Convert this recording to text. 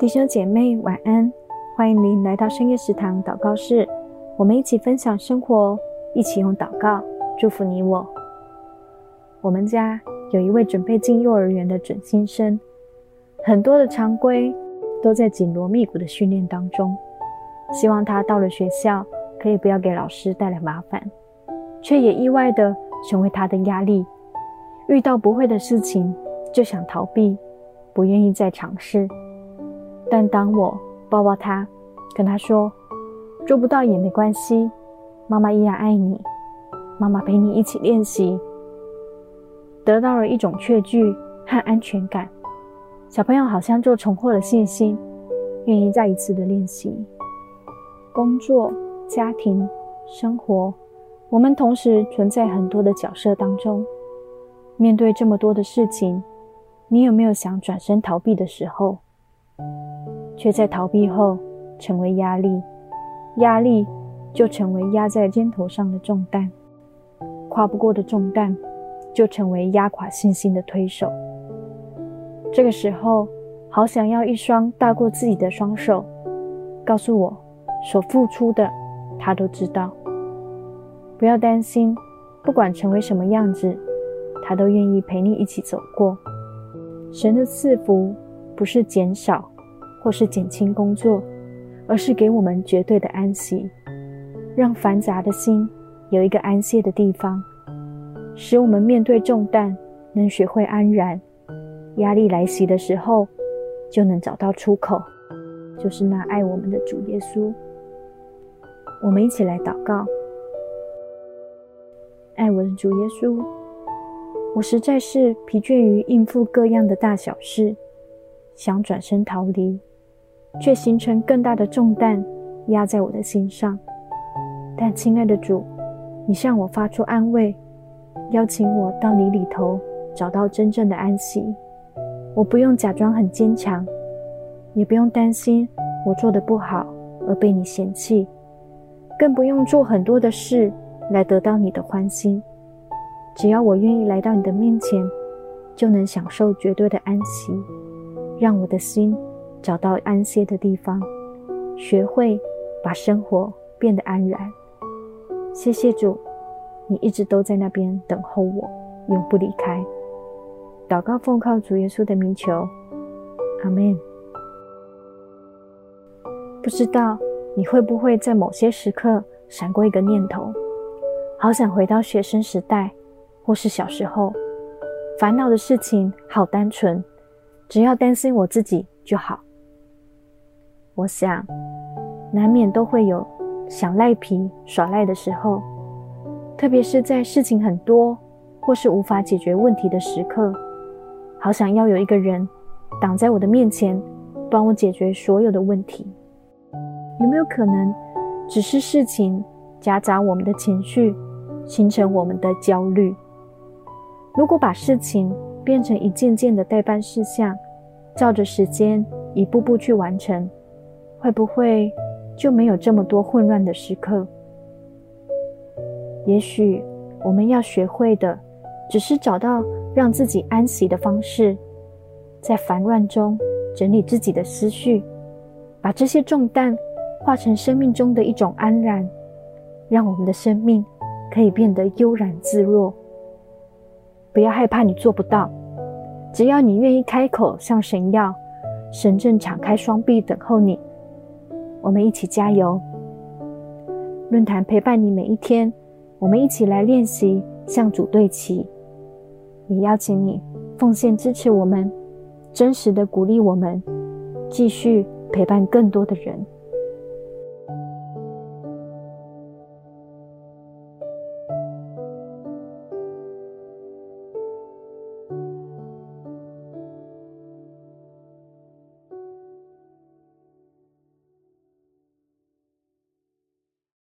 弟兄姐妹晚安，欢迎您来到深夜食堂祷告室，我们一起分享生活，一起用祷告祝福你我。我们家有一位准备进幼儿园的准新生，很多的常规都在紧锣密鼓的训练当中，希望他到了学校可以不要给老师带来麻烦，却也意外的成为他的压力。遇到不会的事情就想逃避，不愿意再尝试。但当我抱抱他，跟他说做不到也没关系，妈妈依然爱你，妈妈陪你一起练习，得到了一种确据和安全感。小朋友好像就重获了信心，愿意再一次的练习。工作、家庭、生活，我们同时存在很多的角色当中。面对这么多的事情，你有没有想转身逃避的时候？却在逃避后成为压力，压力就成为压在肩头上的重担，跨不过的重担就成为压垮信心的推手。这个时候，好想要一双大过自己的双手，告诉我所付出的，他都知道。不要担心，不管成为什么样子。他都愿意陪你一起走过。神的赐福不是减少或是减轻工作，而是给我们绝对的安息，让繁杂的心有一个安歇的地方，使我们面对重担能学会安然。压力来袭的时候，就能找到出口，就是那爱我们的主耶稣。我们一起来祷告，爱我的主耶稣。我实在是疲倦于应付各样的大小事，想转身逃离，却形成更大的重担压在我的心上。但亲爱的主，你向我发出安慰，邀请我到你里头找到真正的安息。我不用假装很坚强，也不用担心我做得不好而被你嫌弃，更不用做很多的事来得到你的欢心。只要我愿意来到你的面前，就能享受绝对的安息，让我的心找到安歇的地方，学会把生活变得安然。谢谢主，你一直都在那边等候我，永不离开。祷告奉靠主耶稣的名求，阿门。不知道你会不会在某些时刻闪过一个念头，好想回到学生时代。或是小时候烦恼的事情好单纯，只要担心我自己就好。我想，难免都会有想赖皮耍赖的时候，特别是在事情很多或是无法解决问题的时刻，好想要有一个人挡在我的面前，帮我解决所有的问题。有没有可能，只是事情夹杂我们的情绪，形成我们的焦虑？如果把事情变成一件件的待办事项，照着时间一步步去完成，会不会就没有这么多混乱的时刻？也许我们要学会的，只是找到让自己安息的方式，在烦乱中整理自己的思绪，把这些重担化成生命中的一种安然，让我们的生命可以变得悠然自若。不要害怕，你做不到。只要你愿意开口向神要，神正敞开双臂等候你。我们一起加油！论坛陪伴你每一天，我们一起来练习向主对齐。也邀请你奉献支持我们，真实的鼓励我们，继续陪伴更多的人。